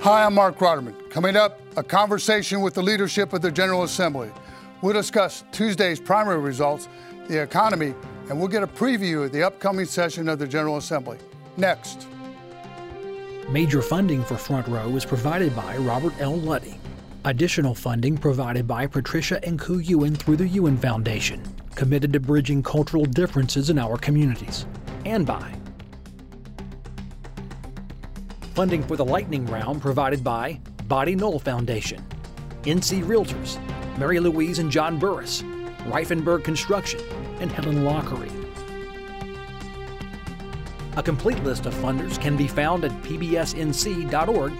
Hi, I'm Marc Rotterman. Coming up, a conversation with the leadership of the General Assembly. We'll discuss Tuesday's primary results, the economy, and we'll get a preview of the upcoming session of the General Assembly. Next. Major funding for Front Row is provided by Robert L. Luddy. Additional funding provided by Patricia and Ku Ewan through the Ewan Foundation, committed to bridging cultural differences in our communities. And by funding for the lightning round provided by Boddie-Noell Foundation, NC Realtors, Mary Louise and John Burris, Rifenburg Construction, and Helen Lockery. A complete list of funders can be found at pbsnc.org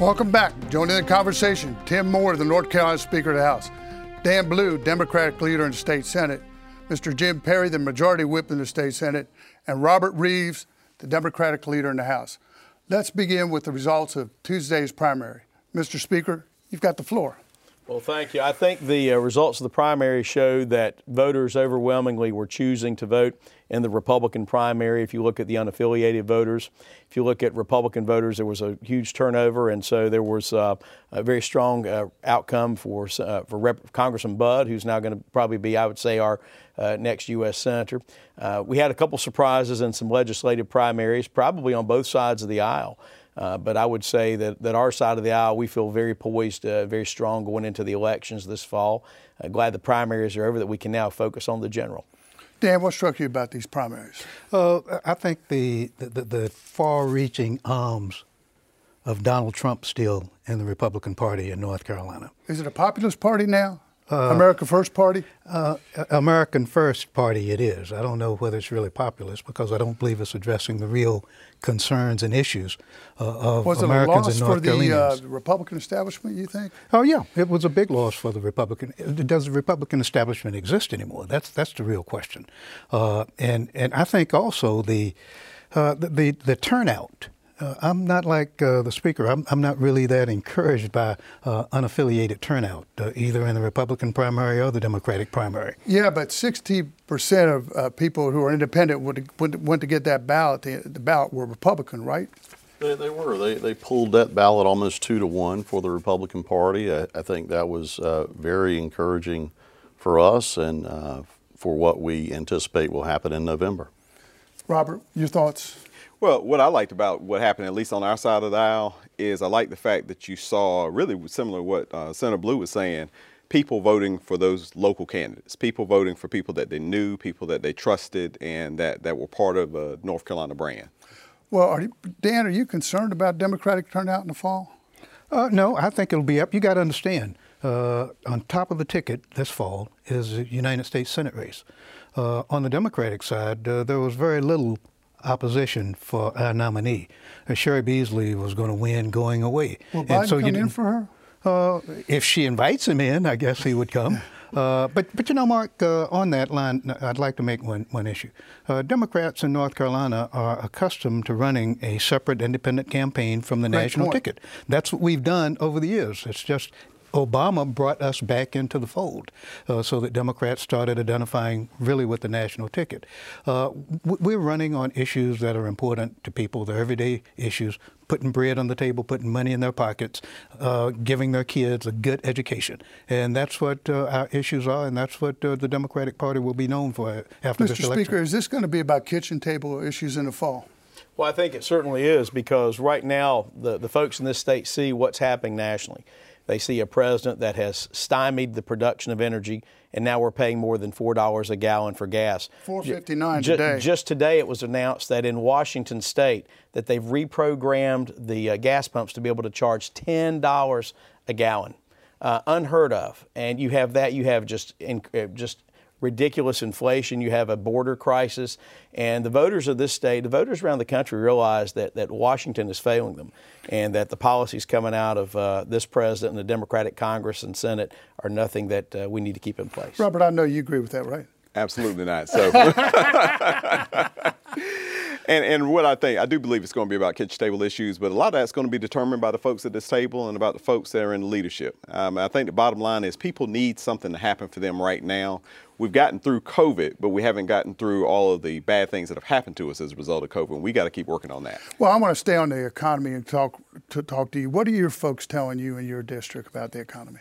Welcome back. Joining the conversation, Tim Moore, the North Carolina Speaker of the House, Dan Blue, Democratic leader in the state Senate, Mr. Jim Perry, the Majority Whip in the state Senate, and Robert Reives, the Democratic leader in the House. Let's begin with the results of Tuesday's primary. Mr. Speaker, you've got the floor. Well, thank you. I think the uh, results of the primary showed that voters overwhelmingly were choosing to vote in the Republican primary. If you look at the unaffiliated voters, if you look at Republican voters, there was a huge turnover, and so there was uh, a very strong uh, outcome for uh, for Rep- Congressman Budd, who's now going to probably be, I would say, our uh, next U.S. senator. Uh, we had a couple surprises in some legislative primaries, probably on both sides of the aisle. Uh, but I would say that, that our side of the aisle, we feel very poised, uh, very strong going into the elections this fall. Uh, glad the primaries are over, that we can now focus on the general. Dan, what struck you about these primaries? Uh, I think the, the, the far-reaching arms of Donald Trump still in the Republican Party in North Carolina. Is it a populist party now? Uh, America First Party? Uh, American First Party, it is. I don't know whether it's really populist because I don't believe it's addressing the real concerns and issues uh, of was Americans it in North for the uh, Republican establishment, you think? Oh yeah, it was a big loss for the Republican. Does the Republican establishment exist anymore? That's that's the real question. Uh, and and I think also the uh, the, the, the turnout uh, I'm not like uh, the speaker. I'm, I'm, not really that encouraged by uh, unaffiliated turnout, uh, either in the Republican primary or the Democratic primary. Yeah, but 60% of uh, people who are independent would, would, went to get that ballot. The, the ballot were Republican, right? They, they, were. They, they pulled that ballot almost two to one for the Republican Party. I, I think that was uh, very encouraging for us and for what we anticipate will happen in November. Robert, your thoughts? Well, what I liked about what happened, at least on our side of the aisle, is I like the fact that you saw really similar to what uh, Senator Blue was saying people voting for those local candidates, people voting for people that they knew, people that they trusted, and that, that were part of a North Carolina brand. Well, are you, Dan, are you concerned about Democratic turnout in the fall? Uh, no, I think it'll be up. You got to understand, uh, on top of the ticket this fall is the United States Senate race. Uh, on the Democratic side, uh, there was very little opposition for our nominee. Uh, Cheri Beasley was going to win going away. Will Biden and so come in for her? Uh, if she invites him in, I guess he would come. Uh, but, but you know, Mark, uh, on that line, I'd like to make one, one issue. Uh, Democrats in North Carolina are accustomed to running a separate independent campaign from the Great national point. ticket. That's what we've done over the years. It's just Obama brought us back into the fold uh, so that Democrats started identifying really with the national ticket. Uh, we're running on issues that are important to people, their everyday issues, putting bread on the table, putting money in their pockets, uh, giving their kids a good education. And that's what uh, our issues are, and that's what uh, the Democratic Party will be known for after Mr. this election. Mr. Speaker, is this going to be about kitchen table issues in the fall? Well, I think it certainly is because right now the, the folks in this state see what's happening nationally. They see a president that has stymied the production of energy, and now we're paying more than four dollars a gallon for gas. Four fifty nine just, today. Just today, it was announced that in Washington State that they've reprogrammed the uh, gas pumps to be able to charge ten dollars a gallon, uh, unheard of. And you have that. You have just in, uh, just ridiculous inflation, you have a border crisis, and the voters of this state, the voters around the country realize that, that Washington is failing them and that the policies coming out of uh, this president and the Democratic Congress and Senate are nothing that uh, we need to keep in place. Robert, I know you agree with that, right? Absolutely not. So, and, and what I think, I do believe it's going to be about kitchen table issues, but a lot of that's going to be determined by the folks at this table and about the folks that are in leadership. Um, I think the bottom line is people need something to happen for them right now. We've gotten through COVID, but we haven't gotten through all of the bad things that have happened to us as a result of COVID. And we got to keep working on that. Well, I want to stay on the economy and talk to talk to you. What are your folks telling you in your district about the economy?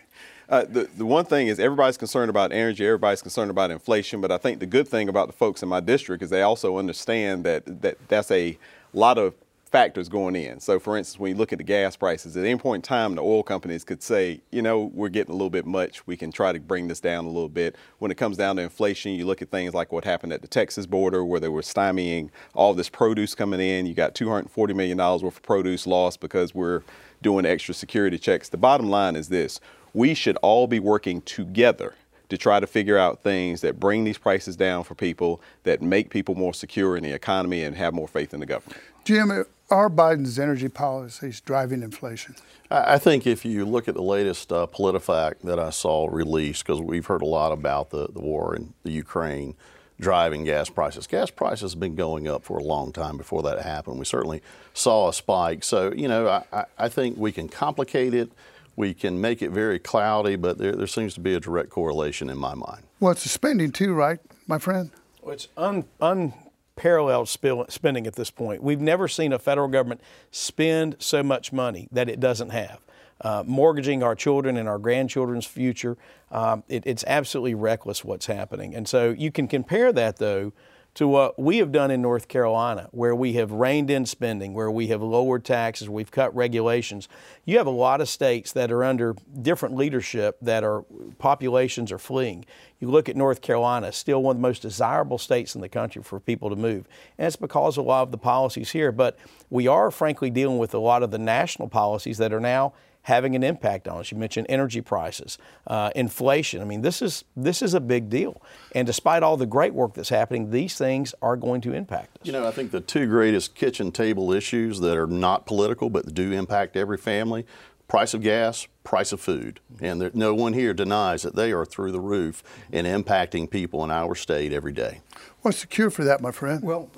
Uh, the, the one thing is everybody's concerned about energy, everybody's concerned about inflation, but I think the good thing about the folks in my district is they also understand that, that that's a lot of factors going in. So, for instance, when you look at the gas prices, at any point in time, the oil companies could say, you know, we're getting a little bit much. We can try to bring this down a little bit. When it comes down to inflation, you look at things like what happened at the Texas border, where they were stymieing all this produce coming in. You got $240 million worth of produce lost because we're doing extra security checks. The bottom line is this we should all be working together to try to figure out things that bring these prices down for people, that make people more secure in the economy and have more faith in the government. Jim, are Biden's energy policies driving inflation? I think if you look at the latest uh, PolitiFact that I saw released, because we've heard a lot about the, the war in the Ukraine driving gas prices. Gas prices have been going up for a long time before that happened. We certainly saw a spike. So, you know, I, I think we can complicate it we can make it very cloudy, but there, there seems to be a direct correlation in my mind. Well, it's the spending too, right, my friend? Well, it's un, unparalleled spending at this point. We've never seen a federal government spend so much money that it doesn't have. Uh, mortgaging our children and our grandchildren's future, um, it, it's absolutely reckless what's happening. And so you can compare that, though, to what we have done in North Carolina, where we have reined in spending, where we have lowered taxes, we've cut regulations. You have a lot of states that are under different leadership that are populations are fleeing. You look at North Carolina, still one of the most desirable states in the country for people to move. And it's because of a lot of the policies here. But we are frankly dealing with a lot of the national policies that are now having an impact on us. You mentioned energy prices, uh, inflation. I mean, this is this is a big deal. And despite all the great work that's happening, these things are going to impact us. You know, I think the two greatest kitchen table issues that are not political but do impact every family price of gas, price of food. And there, no one here denies that they are through the roof and impacting people in our state every day. What's the cure for that, my friend? Well,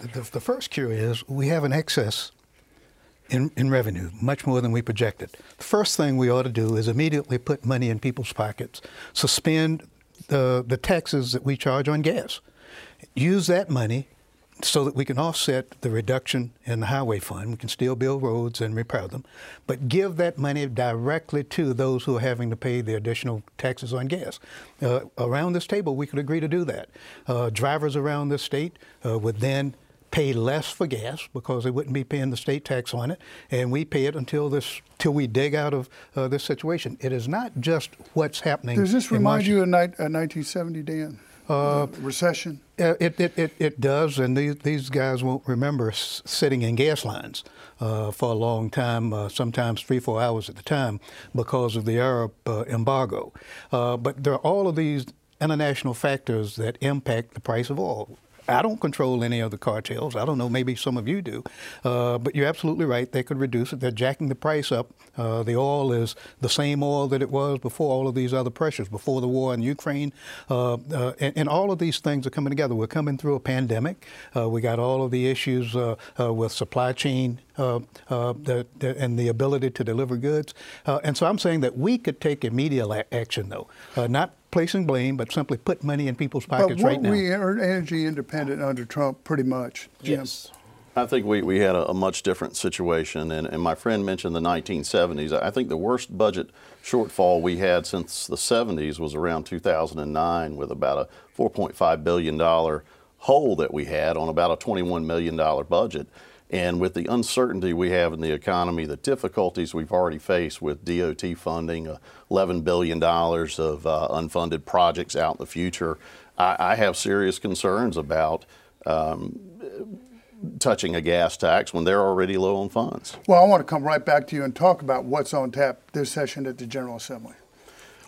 the, the first cure is we have an excess in, in revenue, much more than we projected. The first thing we ought to do is immediately put money in people's pockets, suspend the, the taxes that we charge on gas, use that money so that we can offset the reduction in the highway fund. We can still build roads and repair them, but give that money directly to those who are having to pay the additional taxes on gas. Uh, around this table, we could agree to do that. Uh, drivers around the state uh, would then pay less for gas because they wouldn't be paying the state tax on it, and we pay it until this till we dig out of uh, this situation. It is not just what's happening. Does this remind you of ni- uh, 1970, Dan? Uh, recession? Uh, it, it, it, it, does, and these, these guys won't remember s- sitting in gas lines uh, for a long time, uh, sometimes three, four hours at the time, because of the Arab uh, embargo. Uh, but there are all of these international factors that impact the price of oil. I don't control any of the cartels. I don't know, maybe some of you do. Uh, but you're absolutely right. They could reduce it. They're jacking the price up. Uh, the oil is the same oil that it was before all of these other pressures, before the war in Ukraine. Uh, uh and, and, all of these things are coming together. We're coming through a pandemic. Uh, we got all of the issues uh, with supply chain Uh, uh, the, the, and the ability to deliver goods. Uh, and so I'm saying that we could take immediate action, though, not placing blame, but simply put money in people's pockets but right now. We are energy independent under Trump, pretty much. Jim. Yes. I think we, we had a, a much different situation, and, and my friend mentioned the 1970s. I think the worst budget shortfall we had since the 70s was around 2009 with about a $4.5 billion hole that we had on about a $21 million budget. And with the uncertainty we have in the economy, the difficulties we've already faced with DOT funding, uh, $11 billion of uh, unfunded projects out in the future, I, I have serious concerns about um, touching a gas tax when they're already low on funds. Well, I want to come right back to you and talk about what's on tap this session at the General Assembly.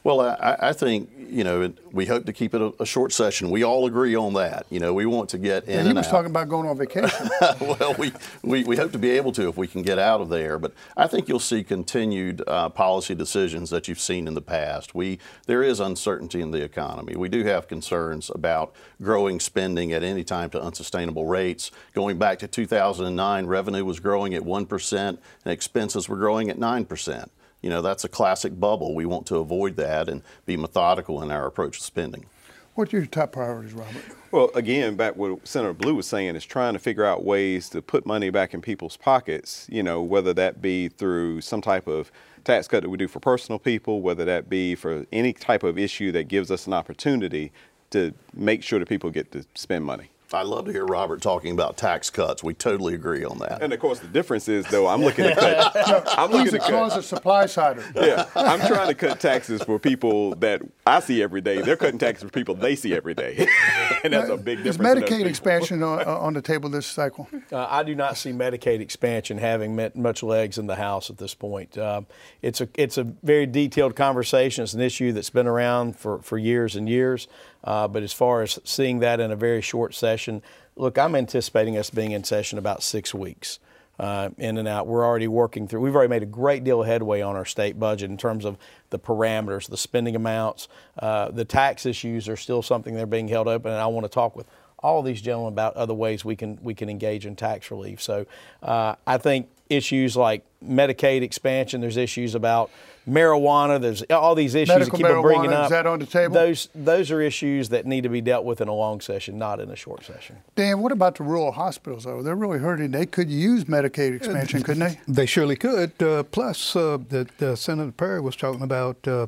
Well, I, I think you know we hope to keep it a, a, short session. We all agree on that. You know, we want to get in. Yeah, he was out. talking about going on vacation. well, we, we, we hope to be able to if we can get out of there. But I think you'll see continued uh, policy decisions that you've seen in the past. We there is uncertainty in the economy. We do have concerns about growing spending at any time to unsustainable rates. Going back to 2009, revenue was growing at one percent and expenses were growing at nine percent. You know, that's a classic bubble. We want to avoid that and be methodical in our approach to spending. What are your top priorities, Robert? Well, again, back what Senator Blue was saying is trying to figure out ways to put money back in people's pockets, you know, whether that be through some type of tax cut that we do for personal people, whether that be for any type of issue that gives us an opportunity to make sure that people get to spend money. I love to hear Robert talking about tax cuts. We totally agree on that. And of course, the difference is, though, I'm looking to cut. I'm looking He's to cut. a supply sider. Yeah, I'm trying to cut taxes for people that I see every day. They're cutting taxes for people they see every day, and that's a big difference. Is Medicaid expansion on, on, the table this cycle? Uh, I do not see Medicaid expansion having much legs in the House at this point. Uh, it's a it's a very detailed conversation. It's an issue that's been around for, for years and years. Uh, but as far as seeing that in a very short session, look, I'm anticipating us being in session about six weeks. Uh, in and out. We're already working through. We've already made a great deal of headway on our state budget in terms of the parameters, the spending amounts. Uh, the tax issues are still something that are being held open, and I want to talk with all these gentlemen about other ways we can we can engage in tax relief. So uh, I think issues like Medicaid expansion. There's issues about marijuana. There's all these issues Medical that keep bringing up. Is that on the table? Those those are issues that need to be dealt with in a long session, not in a short session. Dan, what about the rural hospitals? Though they're really hurting. They could use Medicaid expansion, couldn't they? They surely could. Uh, plus, uh, the, the, Senator Perry was talking about. Uh,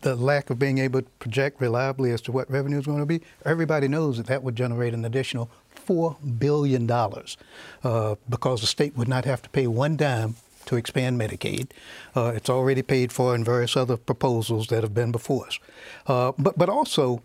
the lack of being able to project reliably as to what revenue is going to be, everybody knows that that would generate an additional $4 billion uh, because the state would not have to pay one dime to expand Medicaid. Uh, it's already paid for in various other proposals that have been before us. Uh, but, but also,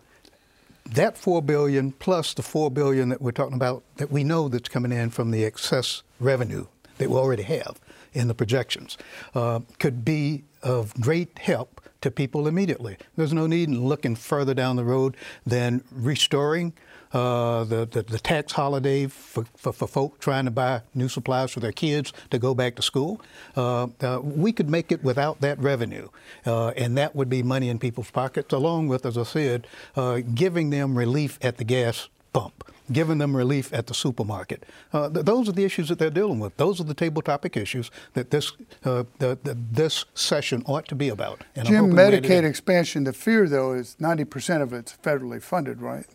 that four billion plus the four billion that we're talking about that we know that's coming in from the excess revenue that we already have in the projections uh, could be of great help to people immediately. There's no need in looking further down the road than restoring uh, the, the, the, tax holiday for, for, for, folk trying to buy new supplies for their kids to go back to school. Uh, uh, we could make it without that revenue, uh, and that would be money in people's pockets, along with, as I said, uh, giving them relief at the gas pump giving them relief at the supermarket. Uh, th- those are the issues that they're dealing with. Those are the table topic issues that this uh, the, the, this session ought to be about. And Jim, Medicaid expansion. The fear, though, is 90% of it's federally funded, right?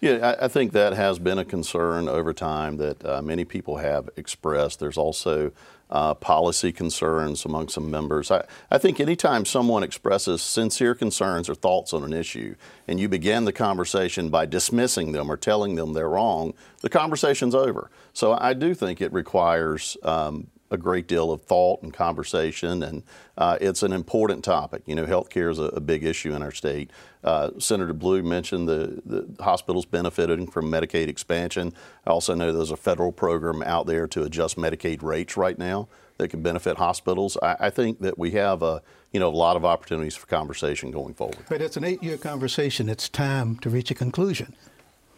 Yeah, I, I, think that has been a concern over time that uh, many people have expressed. There's also uh, policy concerns among some members. I, I think anytime someone expresses sincere concerns or thoughts on an issue and you begin the conversation by dismissing them or telling them they're wrong, the conversation's over. So I do think it requires um, a great deal of thought and conversation, and uh, it's an important topic. You know, healthcare is a, a big issue in our state. Uh, Senator Blue mentioned the, the hospitals benefiting from Medicaid expansion. I also know there's a federal program out there to adjust Medicaid rates right now that could benefit hospitals. I, I think that we have a you know a lot of opportunities for conversation going forward. But it's an eight-year conversation. It's time to reach a conclusion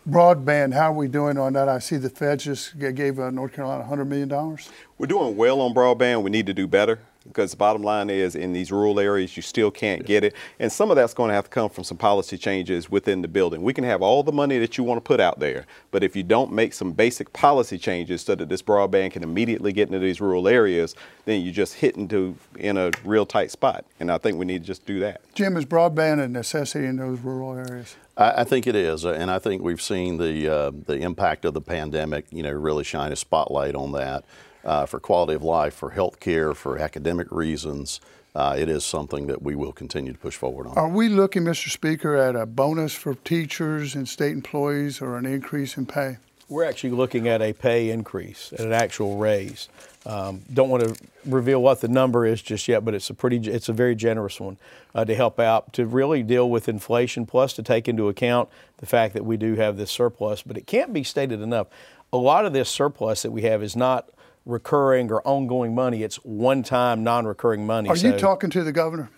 broadband, how are we doing on that? I see the feds just gave uh, North Carolina $100 million. We're doing well on broadband. We need to do better because the bottom line is in these rural areas you still can't get it. And some of that's going to have to come from some policy changes within the building. We can have all the money that you want to put out there but if you don't make some basic policy changes so that this broadband can immediately get into these rural areas then you just hit into in a real tight spot. And i think we need to just do that. Jim is broadband a necessity in those rural areas? I, think it is, and I think we've seen the uh, the impact of the pandemic, you know, really shine a spotlight on that uh, for quality of life, for health care, for academic reasons. Uh, it is something that we will continue to push forward on. Are we looking, Mr. Speaker, at a bonus for teachers and state employees or an increase in pay? We're actually looking at a pay increase, at an actual raise. Um, don't want to reveal what the number is just yet, but it's a pretty, it's a very generous one uh, to help out to really deal with inflation, plus to take into account the fact that we do have this surplus. But it can't be stated enough. A lot of this surplus that we have is not recurring or ongoing money. It's one-time, non-recurring money. Are so, you talking to the governor?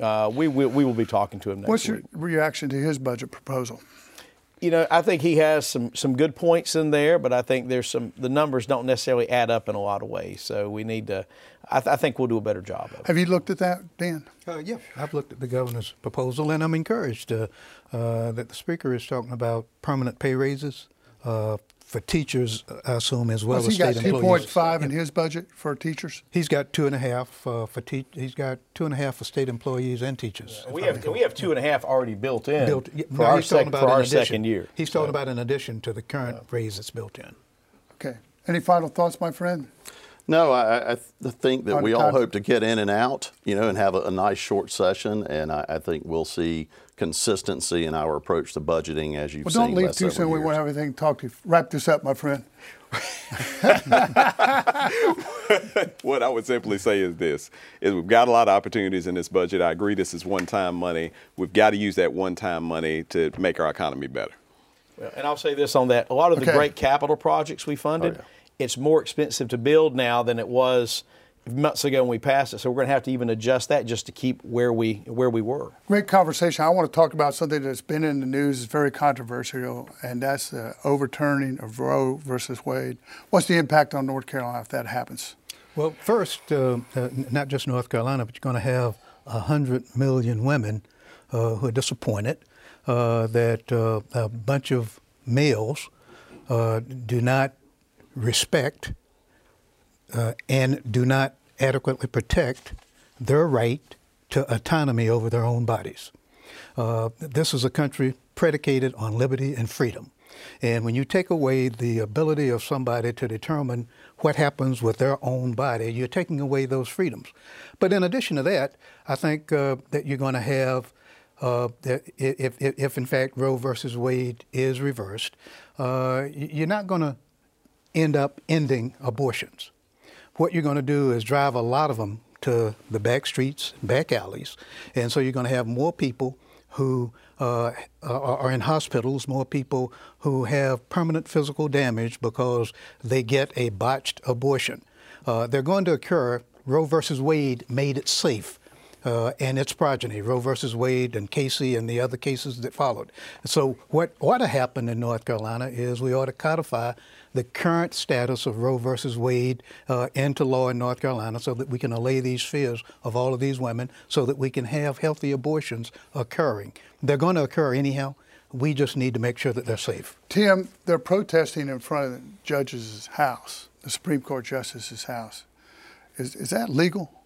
Uh, we, we, we will be talking to him next week. What's week. your reaction to his budget proposal? You know, I think he has some, some good points in there, but I think there's some the numbers don't necessarily add up in a lot of ways. So we need to. I, th- I think we'll do a better job of it. Have you looked at that, Dan? Uh, yeah, I've looked at the governor's proposal, and I'm encouraged uh, uh, that the speaker is talking about permanent pay raises uh, for teachers, I assume, as well Has as he got state two employees. point five in his budget for teachers? He's got two and a half uh, for te- he's got two and a half for state employees and teachers. We have we have two and a half already built in built yeah, for no, our, he's talking sec- about for our addition. second year. He's talking about in addition to the current raise that's built in. Okay. Any final thoughts, my friend? No, I, I th- think that On we all time. hope to get in and out, you know, and have a, a nice short session. And I, I think we'll see consistency in our approach to budgeting as you've Well, seen. don't leave too several soon. We years. want everything to talk to you. Wrap this up, my friend. What I would simply say is this: is we've got a lot of opportunities in this budget. I agree, this is one-time money. We've got to use that one-time money to make our economy better. Well, And I'll say this on that: a lot of the Okay. great capital projects we funded, Oh, yeah. it's more expensive to build now than it was months ago when we passed it. So we're going to have to even adjust that just to keep where we where we were. Great conversation. I want to talk about something that's been in the news, is very controversial, and that's the overturning of Roe versus Wade. What's the impact on North Carolina if that happens? Well, first, uh, uh, not just North Carolina, but you're going to have 100 million women uh, who are disappointed uh, that uh, a bunch of males uh, do not respect uh, and do not adequately protect their right to autonomy over their own bodies. Uh, this is a country predicated on liberty and freedom. And when you take away the ability of somebody to determine what happens with their own body, you're taking away those freedoms. But in addition to that, I think uh, that you're going to have, uh, if, if, if in fact Roe versus Wade is reversed, uh, you're not going to end up ending abortions. What you're going to do is drive a lot of them to the back streets, back alleys, and so you're going to have more people who uh, are in hospitals, more people who have permanent physical damage because they get a botched abortion. Uh, they're going to occur. Roe versus Wade made it safe uh, and its progeny, Roe versus Wade and Casey and the other cases that followed. So, what ought to happen in North Carolina is we ought to codify the current status of Roe versus Wade uh, into law in North Carolina so that we can allay these fears of all of these women so that we can have healthy abortions occurring. They're going to occur anyhow. We just need to make sure that they're safe. Tim, they're protesting in front of the judge's house, the Supreme Court justice's house. Is, is that legal?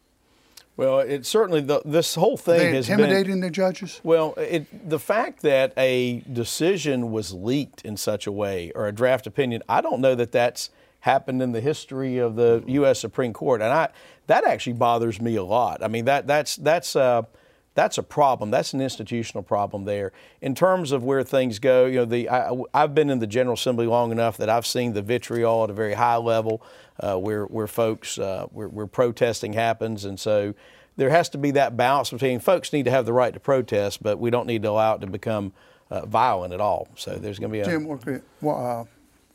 Well, it certainly the, this whole thing they has been intimidating the judges? Well, it, the fact that a decision was leaked in such a way, or a draft opinion, I don't know that that's happened in the history of the U.S. Supreme Court, and I that actually bothers me a lot. I mean, that that's that's uh, that's a problem. That's an institutional problem there. In terms of where things go, you know, the I, I've been in the General Assembly long enough that I've seen the vitriol at a very high level, uh, where where folks uh, where, where protesting happens, and so there has to be that balance between folks need to have the right to protest, but we don't need to allow it to become uh, violent at all. So there's going to be a Jim, well, uh,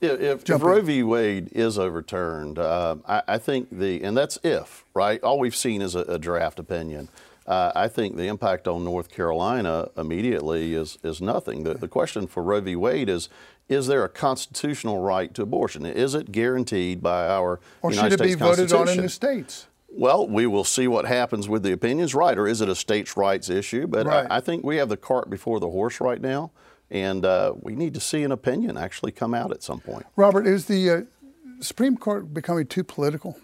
If, if, if Jump in. Roe v. Wade is overturned, uh, I, I think the, and that's if, right? All we've seen is a, a draft opinion. Uh, I think the impact on North Carolina immediately is, is nothing. The, the question for Roe v. Wade is, is there a constitutional right to abortion? Is it guaranteed by our or United should it be voted on in Constitution? the states? Well, we will see what happens with the opinions, right? Or is it a states' rights issue? But Right. I, I think we have the cart before the horse right now, and uh, we need to see an opinion actually come out at some point. Robert, is the uh, Supreme Court becoming too political?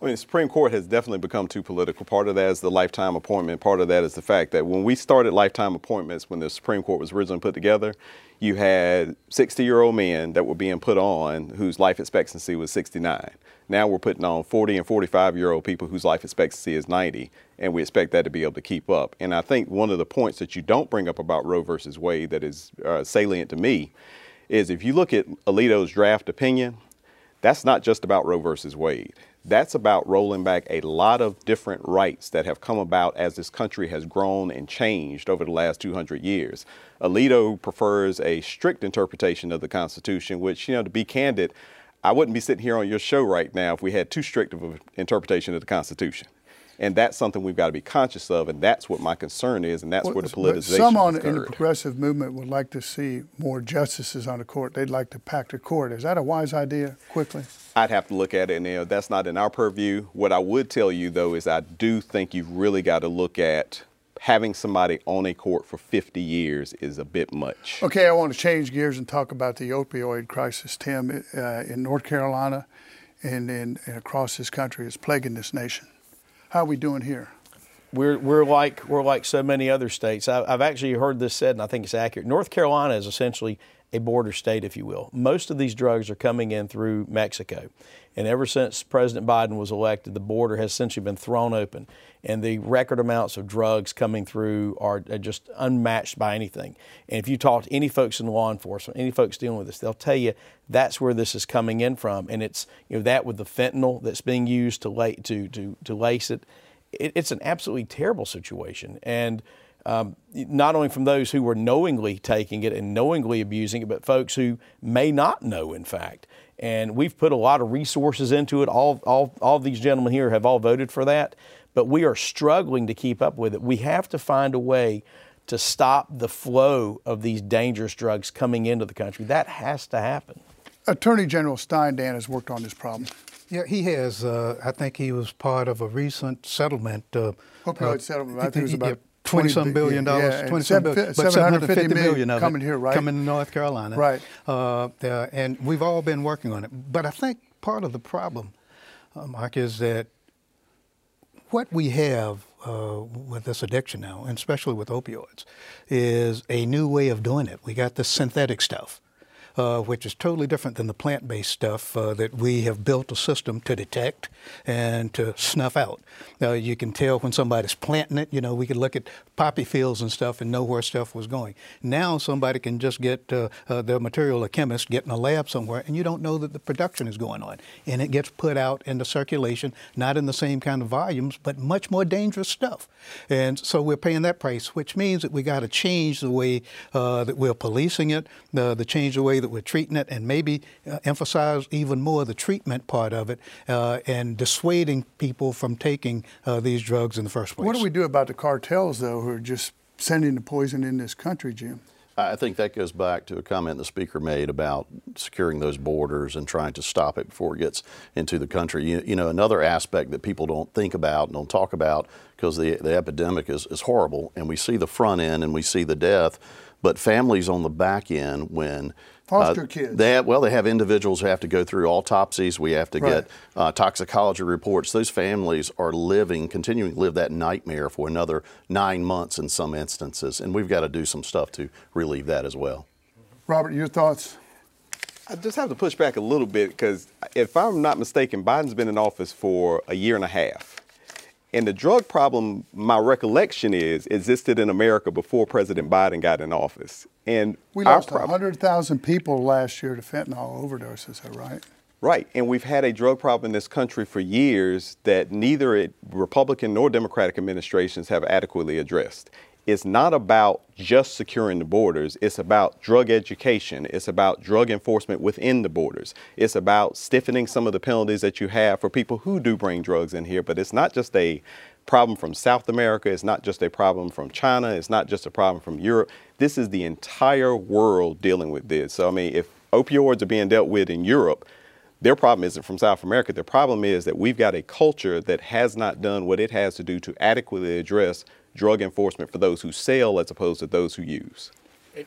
I mean, the Supreme Court has definitely become too political. Part of that is the lifetime appointment. Part of that is the fact that when we started lifetime appointments, when the Supreme Court was originally put together, you had 60 year old men that were being put on whose life expectancy was 69. Now we're putting on 40 and 45 year old people whose life expectancy is 90, and we expect that to be able to keep up. And I think one of the points that you don't bring up about Roe versus Wade that is uh, salient to me is if you look at Alito's draft opinion, that's not just about Roe versus Wade. That's about rolling back a lot of different rights that have come about as this country has grown and changed over the last 200 years. Alito prefers a strict interpretation of the Constitution, which, you know, to be candid, I wouldn't be sitting here on your show right now if we had too strict of an interpretation of the Constitution. And that's something we've got to be conscious of, and that's what my concern is, and that's Well, where the politicization Some on, in the progressive movement would like to see more justices on the court. They'd like to pack the court. Is that a wise idea, quickly? I'd have to look at it, and you know, that's not in our purview. What I would tell you, though, is I do think you've really got to look at having somebody on a court for 50 years is a bit much. Okay, I want to change gears and talk about the opioid crisis, Tim, uh, in North Carolina and, in, and across this country. It's plaguing this nation. How are we doing here? We're, we're like we're like so many other states. I, I've actually heard this said, and I think it's accurate. North Carolina is essentially a border state, if you will. Most of these drugs are coming in through Mexico, and ever since President Biden was elected, the border has essentially been thrown open, and the record amounts of drugs coming through are, just unmatched by anything. And if you talk to any folks in law enforcement, any folks dealing with this, they'll tell you that's where this is coming in from, and it's you know that with the fentanyl that's being used to la- to to to lace it it, it's an absolutely terrible situation. And um, not only from those who were knowingly taking it and knowingly abusing it, but folks who may not know, in fact. And we've put a lot of resources into it. All, all, all these gentlemen here have all voted for that, but we are struggling to keep up with it. We have to find a way to stop the flow of these dangerous drugs coming into the country. That has to happen. Attorney General Stein Dan has worked on this problem. Yeah, he has. Uh, I think he was part of a recent settlement. Uh, Opioid uh, settlement. I think it was about twenty some 20 billion yeah, dollars. some seven- billion, 750 but million of it coming here, right? Coming to North Carolina, Right. Uh, uh, and we've all been working on it. But I think part of the problem, uh, Mark, is that what we have uh, with this addiction now, and especially with opioids, is a new way of doing it. We got this synthetic stuff. Uh, which is totally different than the plant-based stuff uh, that we have built a system to detect and to snuff out. Now you can tell when somebody's planting it. You know, we could look at poppy fields and stuff and know where stuff was going. Now somebody can just get uh, uh, their material, a chemist, get in a lab somewhere, and you don't know that the production is going on, and it gets put out into circulation, not in the same kind of volumes, but much more dangerous stuff. And so we're paying that price, which means that we got to change the way uh, that we're policing it, the, the change the way that we're treating it, and maybe uh, emphasize even more the treatment part of it uh, and dissuading people from taking uh, these drugs in the first place. What do we do about the cartels, though, who are just sending the poison in this country, Jim? I think that goes back to a comment the speaker made about securing those borders and trying to stop it before it gets into the country. You, you know, another aspect that people don't think about and don't talk about because the, the epidemic is, is horrible and we see the front end and we see the death, but families on the back end when Foster uh, kids. They have, well, they have individuals who have to go through autopsies. We have to Right. get uh, toxicology reports. Those families are living, continuing to live that nightmare for another nine months in some instances, and we've got to do some stuff to relieve that as well. Robert, your thoughts? I just have to push back a little bit because if I'm not mistaken, Biden's been in office for a year and a half. And the drug problem, my recollection is, existed in America before President Biden got in office. And We lost prob- 100,000 people last year to fentanyl overdoses, right? Right, and we've had a drug problem in this country for years that neither Republican nor Democratic administrations have adequately addressed. It's not about just securing the borders, it's about drug education, it's about drug enforcement within the borders, it's about stiffening some of the penalties that you have for people who do bring drugs in here, but it's not just a problem from South America, it's not just a problem from China, it's not just a problem from Europe. This is the entire world dealing with this. So, I mean, if opioids are being dealt with in Europe, their problem isn't from South America. Their problem is that we've got a culture that has not done what it has to do to adequately address drug enforcement for those who sell as opposed to those who use.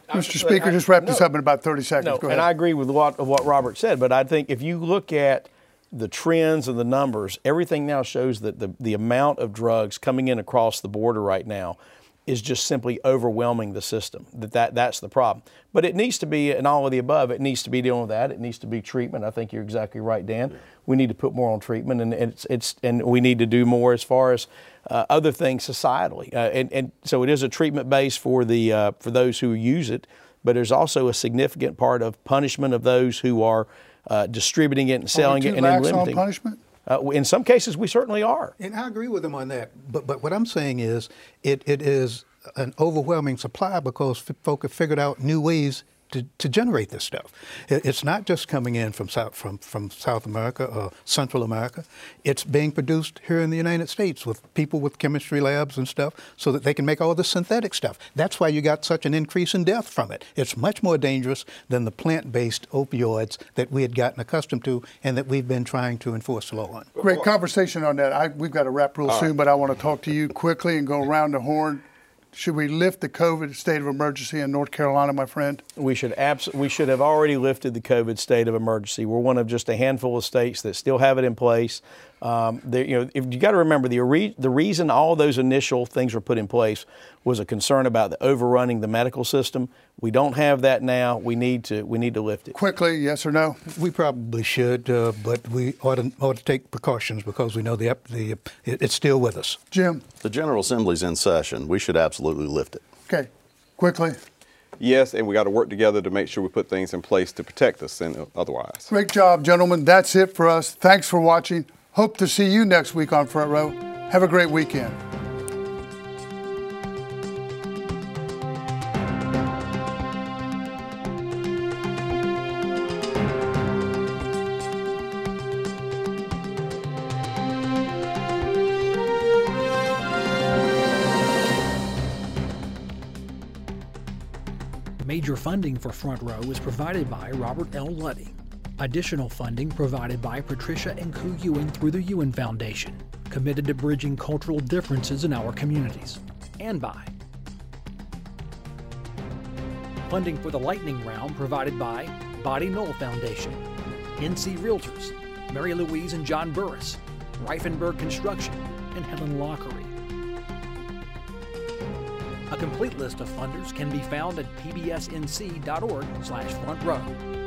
Mr. Speaker, I, just wrap this up in about 30 seconds. No, Go ahead. and I agree with what, what Robert said, but I think if you look at the trends and the numbers, everything now shows that the, the amount of drugs coming in across the border right now is just simply overwhelming the system. That, that that's the problem. But it needs to be and all of the above. It needs to be dealing with that. It needs to be treatment. I think you're exactly right, Dan. We need to put more on treatment, and it's it's and we need to do more as far as uh, other things societally. Uh, and and so it is a treatment base for the uh, for those who use it, but there's also a significant part of punishment of those who are uh, distributing it and selling it and then limiting. punishment? Uh, in some cases, we certainly are. And I agree with him on that. But but what I'm saying is, it, it is an overwhelming supply because folk have figured out new ways to, to generate this stuff. It's not just coming in from South, from, from South America or Central America. It's being produced here in the United States with people with chemistry labs and stuff so that they can make all the synthetic stuff. That's why you got such an increase in death from it. It's much more dangerous than the plant-based opioids that we had gotten accustomed to and that we've been trying to enforce the law on. Great conversation on that. I, we've got to wrap real soon, but I want to talk to you quickly and go around the horn should we lift the COVID state of emergency in North Carolina, my friend? We should abs- we should have already lifted the COVID state of emergency. We're one of just a handful of states that still have it in place. Um, you know, if, you got to remember the re- the reason all those initial things were put in place was a concern about the overrunning the medical system. We don't have that now. We need to we need to lift it quickly. Yes or no? We probably should, uh, but we ought to, ought to take precautions because we know the the it, it's still with us. Jim, the General Assembly's in session. We should absolutely lift it. Okay, quickly. Yes, and we got to work together to make sure we put things in place to protect us and otherwise. Great job, gentlemen. That's it for us. Thanks for watching. Hope to see you next week on Front Row. Have a great weekend. Major funding for Front Row is provided by Robert L. Luddy. Additional funding provided by Patricia and Ku Yuen through the Yuen Foundation, committed to bridging cultural differences in our communities. And by funding for the Lightning Round provided by Boddie-Noell Foundation, NC Realtors, Mary Louise and John Burris, Rifenburg Construction, and Helen Lockery. A complete list of funders can be found at pbsnc.org slash front row.